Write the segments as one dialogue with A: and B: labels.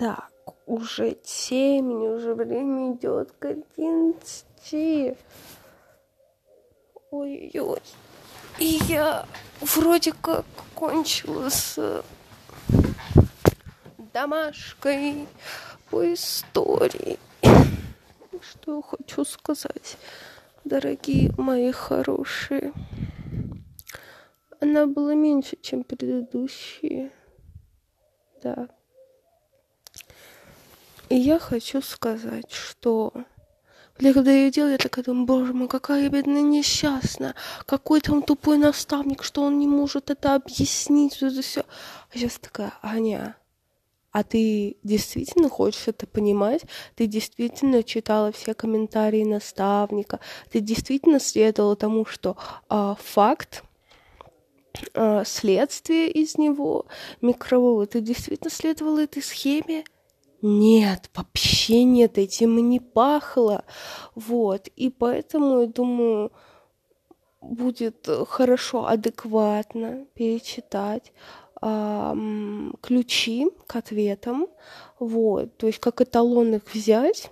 A: Так, уже темень, уже время идет к одиннадцати. Ой-ой-ой. И я вроде как кончила с домашкой по истории. Что я хочу сказать, дорогие мои хорошие. Она была меньше, чем предыдущие. Да. И я хочу сказать, что я когда я делаю, я такая думаю, боже мой, какая я бедная несчастная, какой там тупой наставник, что он не может это объяснить, вот это все. А сейчас такая, Аня, а ты действительно хочешь это понимать? Ты действительно читала все комментарии наставника? Ты действительно следовала тому, что а, факт э, следствие из него, микроволновый. Ты действительно следовала этой схеме? Нет, вообще нет, этим и не пахло. Вот, и поэтому, я думаю, будет хорошо, адекватно перечитать э, ключи к ответам, вот, то есть как эталон их взять,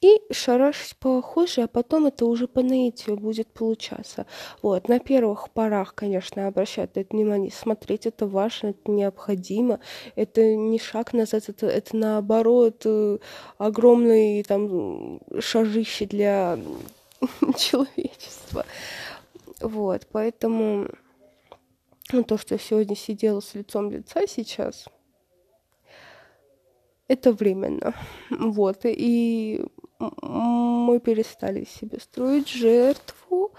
A: и шарашить похоже, а потом это уже по наитию будет получаться. Вот, на первых порах, конечно, обращать это внимание, смотреть это важно, это необходимо, это не шаг назад, это, это наоборот э, огромный там шажище для человечества. Вот, поэтому ну, то, что я сегодня сидела с лицом лица сейчас, это временно. Вот, и мы перестали себе строить жертву,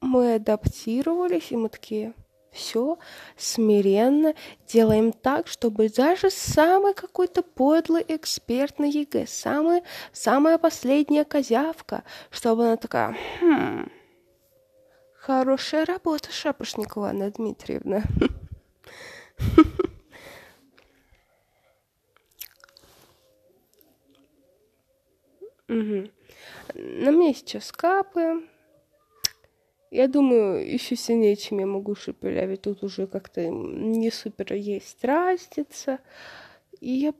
A: мы адаптировались, и мы такие, все смиренно делаем так, чтобы даже самый какой-то подлый эксперт на ЕГЭ, самый, самая последняя козявка, чтобы она такая, хм, хорошая работа, Шапошникова Анна Дмитриевна. Угу. На мне сейчас капы. Я думаю, еще сильнее, чем я могу шепелявить. Тут уже как-то не супер есть разница. И я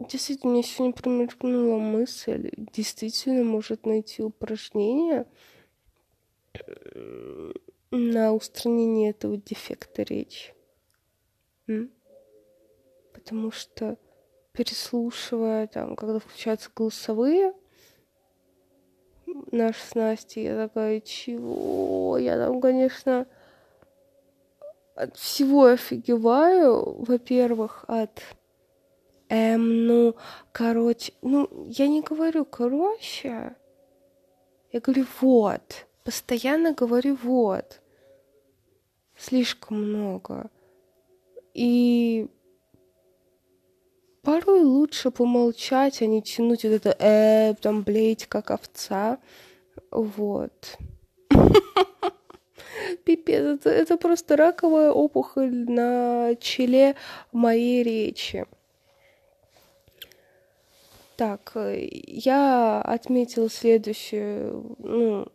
A: действительно, мне сегодня промелькнула мысль, действительно может найти упражнение на устранение этого дефекта речи. Потому что переслушивая, там, когда включаются голосовые, наш с Настей, я такая, чего? Я там, конечно, от всего офигеваю. Во-первых, от... Эм, ну, короче, ну, я не говорю короче, я говорю вот, постоянно говорю вот. Слишком много. И порой лучше помолчать, а не тянуть вот это э, там блеять как овца. Вот. Пипец, это, это просто раковая опухоль на челе моей речи. Так, я отметила следующее, ну,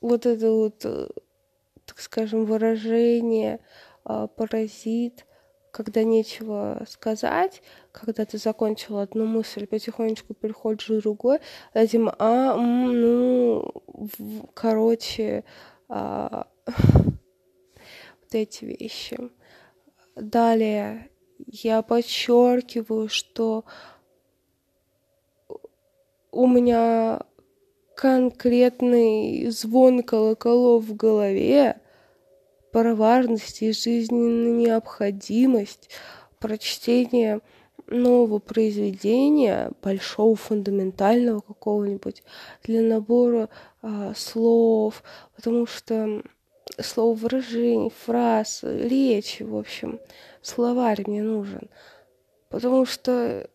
A: вот это вот, так скажем, выражение паразит – когда нечего сказать, когда ты закончил одну мысль, потихонечку переходишь в другой, этим, а, ну, короче, а, вот эти вещи. Далее я подчеркиваю, что у меня конкретный звон колоколов в голове, про важность и жизненную необходимость прочтения нового произведения, большого, фундаментального какого-нибудь, для набора а, слов, потому что слово выражений, фраз, речи, в общем, словарь мне нужен. Потому что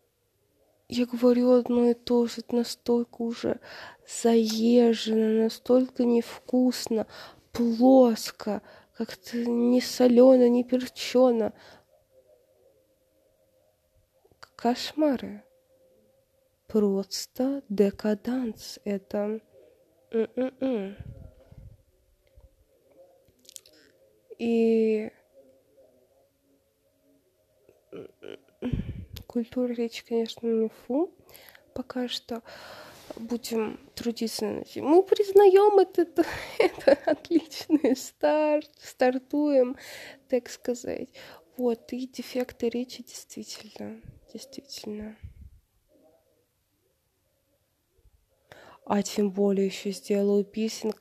A: я говорю одно и то же, это настолько уже заезжено, настолько невкусно, плоско, как-то не солено, не перчено. Кошмары. Просто декаданс. Это... М-м-м. И культура речи, конечно, не фу. Пока что будем трудиться над этим. Мы признаем это, это, отличный старт, стартуем, так сказать. Вот, и дефекты речи действительно, действительно. А тем более еще сделаю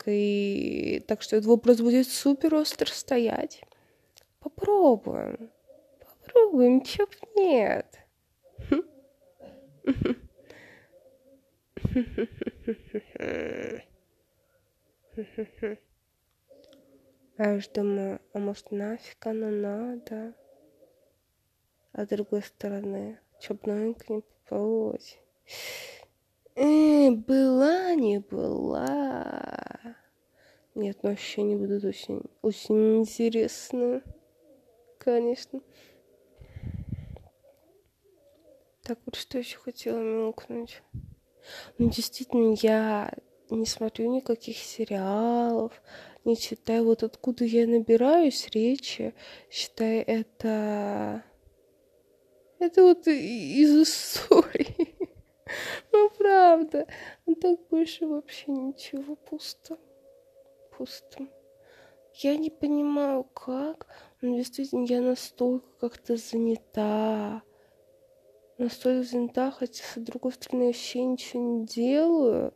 A: и так что этот вопрос будет супер остро стоять. Попробуем. Попробуем, чё б нет. А я ж думаю, а может нафиг оно надо? А с другой стороны, чтоб новенько не попалось. Э, была, не была. Нет, но ощущения будут очень, очень интересные. Конечно. Так вот, что еще хотела мяукнуть? Ну, действительно, я не смотрю никаких сериалов, не читаю. Вот откуда я набираюсь речи, считай, это... Это вот из истории. Ну, правда. А так больше вообще ничего. Пусто. Пусто. Я не понимаю, как, но действительно я настолько как-то занята настолько занята, хотя, с другой стороны, я вообще ничего не делаю.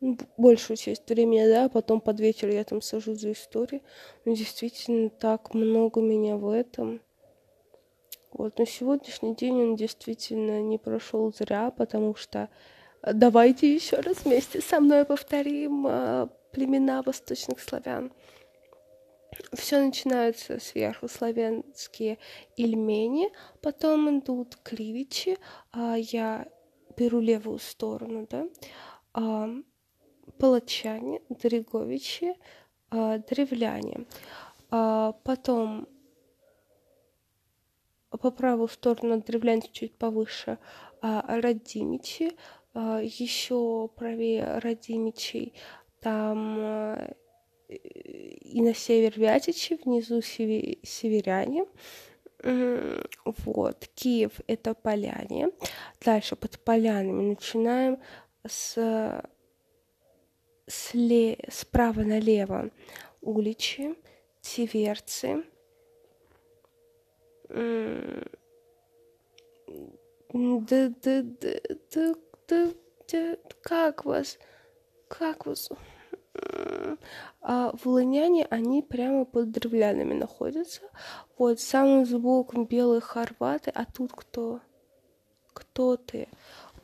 A: Ну, большую часть времени, да, а потом под вечер я там сажу за историю. Но действительно так много меня в этом. Вот, но сегодняшний день он действительно не прошел зря, потому что э, давайте еще раз вместе со мной повторим э, племена восточных славян все начинается сверху славянские ильмени, потом идут кривичи, а я беру левую сторону, да, а, палачане, дреговичи, а, древляне. А, потом по правую сторону древляне чуть повыше а, Радимичи, а, еще правее Радимичей. Там а, и на север Вятичи, внизу северяне. Вот, Киев — это поляне. Дальше под полянами начинаем с, сле, справа налево уличи, тиверцы. Да, да, да, да, да, да, как вас, как вас, а волыняне, они прямо под древлянами находятся. Вот, самым сбоку белые хорваты, а тут кто? Кто ты?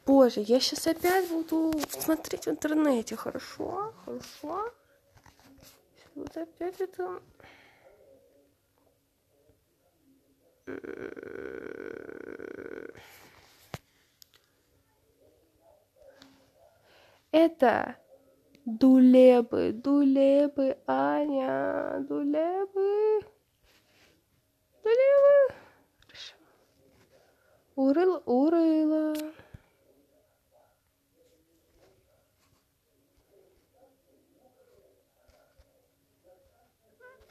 A: Боже, я сейчас опять буду смотреть в интернете, хорошо? Хорошо? Вот опять это... Это Дулебы, дулебы, Аня, дулебы. Дулебы. Хорошо. Урыл, урыла.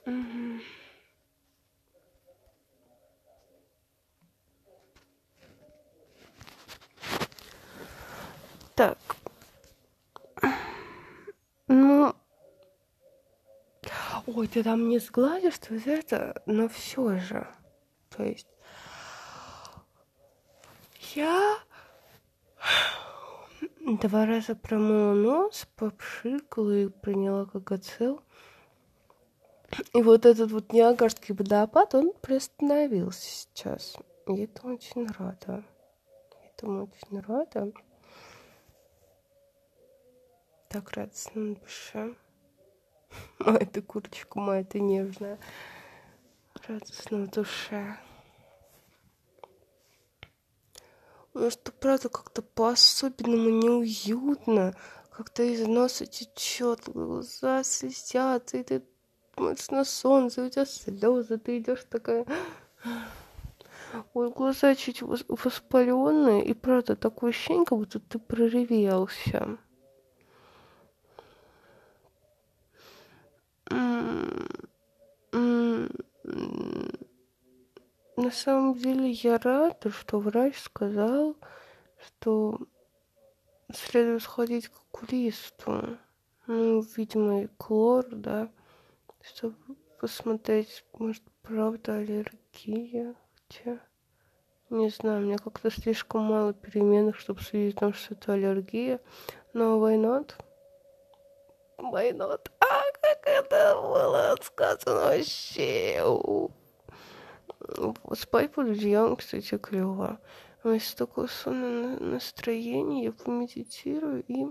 A: Угу. Так. Ну, ой, ты там не сгладишь, то есть это, но все же. То есть я два раза промыла нос, попшикала и приняла когоцел. И вот этот вот Ниагарский водопад, он приостановился сейчас. И это очень рада. Этому очень рада так радостно на душе. Моя ты курочка, моя ты нежная. Радостно в душе. Ну что, правда, как-то по-особенному неуютно. Как-то из носа течет, глаза слезятся, и ты смотришь на солнце, у тебя слезы, ты идешь такая... Ой, глаза чуть воспаленные, и правда, такое ощущение, как будто ты проревелся. На самом деле я рада, что врач сказал, что следует сходить к окулисту. Ну, видимо, клор, да, чтобы посмотреть, может, правда аллергия. Хотя, не знаю, у меня как-то слишком мало переменных, чтобы судить о том, что это аллергия. Но why not? Why not? А, как это было сказано вообще? Спать под одеялом, кстати, клево. А если такое сонное настроение, я помедитирую и...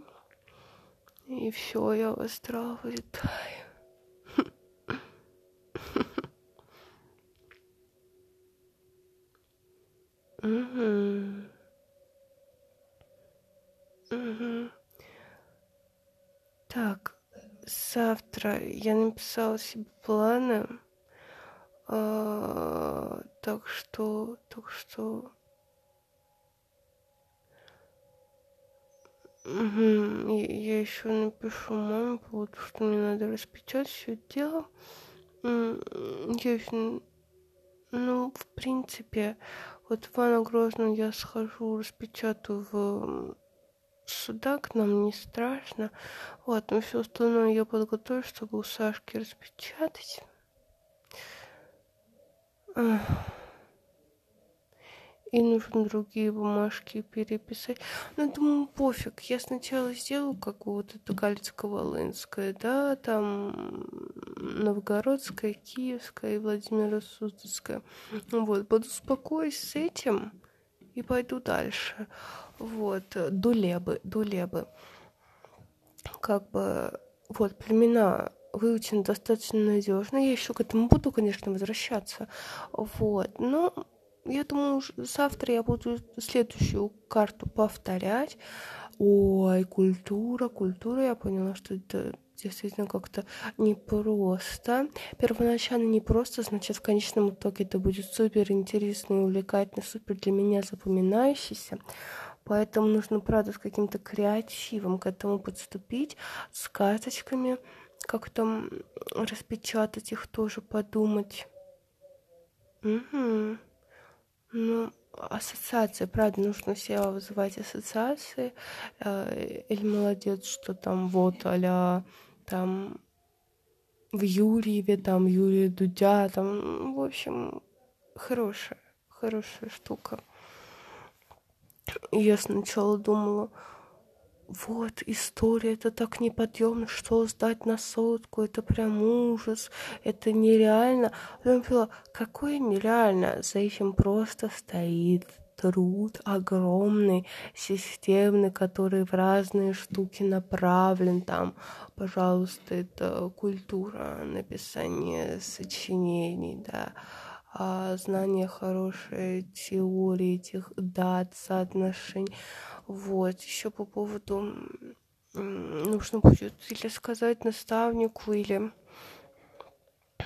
A: И все, я в астрал вылетаю. Угу. Угу. Так, завтра я написала себе планы. А, так что, так что... Угу. Я, еще напишу маме, потому что мне надо распечатать все это дело. Я еще... Ну, в принципе, вот в Ивана Грозную я схожу, распечатаю в судак, нам не страшно. Вот, но все остальное я подготовлю, чтобы у Сашки распечатать. И нужно другие бумажки переписать. Ну, думаю, пофиг. Я сначала сделаю как вот это Галицко-Волынское, да, там Новгородская, Киевская и Владимира Суздальская. Вот, буду успокоюсь с этим и пойду дальше. Вот, Дулебы, Дулебы. Как бы, вот, племена выучены достаточно надежно. Я еще к этому буду, конечно, возвращаться. Вот, но я думаю, завтра я буду следующую карту повторять. Ой, культура, культура. Я поняла, что это действительно как-то непросто. Первоначально непросто, значит, в конечном итоге это будет супер интересно и увлекательно, супер для меня запоминающийся. Поэтому нужно, правда, с каким-то креативом к этому подступить, с карточками, как там распечатать их тоже, подумать. Угу. Ну, ассоциации, правда, нужно все вызывать ассоциации. Э, или молодец, что там вот а там в Юрьеве, там Юрия Дудя, там, в общем, хорошая, хорошая штука. я сначала думала, вот, история, это так неподъемно, что сдать на сотку, это прям ужас, это нереально. Потом поняла, какое нереально, за этим просто стоит труд огромный, системный, который в разные штуки направлен. Там, пожалуйста, это культура написания сочинений, да, знание хорошей теории этих дат, соотношений. Вот, еще по поводу нужно будет или сказать наставнику, или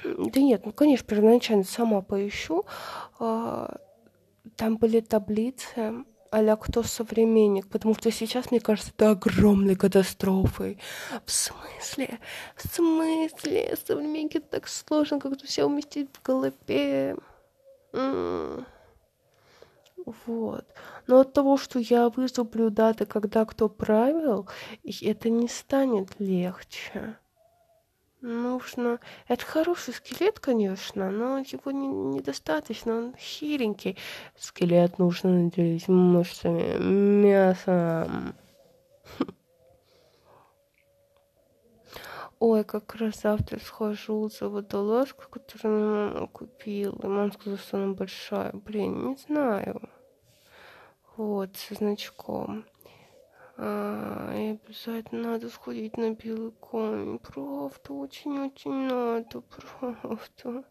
A: да нет, ну, конечно, первоначально сама поищу. А, там были таблицы а кто современник, потому что сейчас, мне кажется, это огромной катастрофой. В смысле? В смысле? Современники так сложно как-то все уместить в голове. М-м. Вот. Но от того, что я выступлю даты, когда кто правил, это не станет легче нужно... Это хороший скелет, конечно, но его не, недостаточно, он хиленький. Скелет нужно наделить мышцами, мясом. Ой, как раз завтра схожу за водолазку, которую мама купила. И мама сказала, что она большая. Блин, не знаю. Вот, со значком. А, и обязательно надо сходить на белый конь. Правда, очень-очень надо, правда.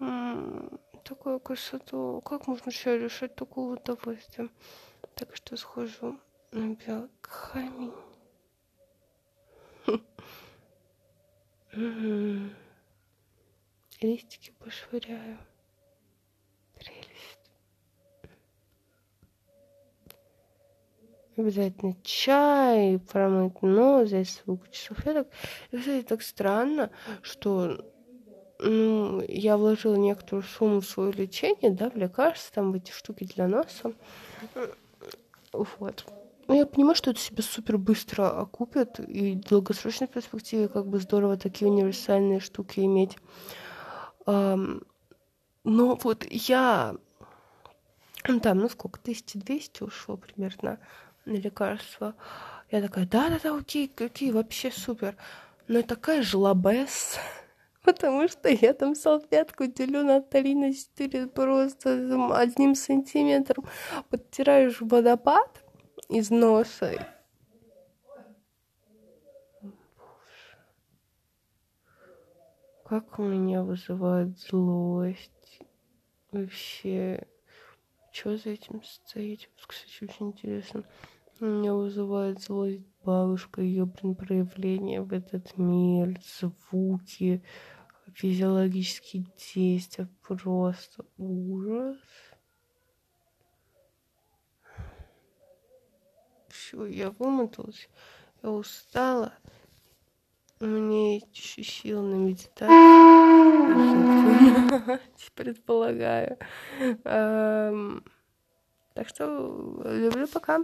A: М-м, такая красота. Как можно себя лишать такого удовольствия? Так что схожу на белый камень. Листики пошвыряю. Обязательно чай, промыть нос, взять свою кучу салфеток. И, кстати, так странно, что ну, я вложила некоторую сумму в свое лечение, да, в лекарства, там, в эти штуки для носа. Вот. Ну, я понимаю, что это себя супер быстро окупит, и в долгосрочной перспективе как бы здорово такие универсальные штуки иметь. Но вот я... Ну, там, ну сколько, 1200 ушло примерно на лекарства. Я такая, да-да-да, окей, окей, вообще супер. Но я такая жлобес, потому что я там салфетку делю на 3 на 4 просто одним сантиметром подтираешь водопад из носа. Как у меня вызывает злость. Вообще, что за этим стоит? Кстати, очень интересно. Меня вызывает злость бабушка, ее, блин, проявление в этот мир, звуки, физиологические действия, просто ужас. Все, я вымоталась, я устала. Есть еще сил на медитацию. Предполагаю. Так что люблю, пока.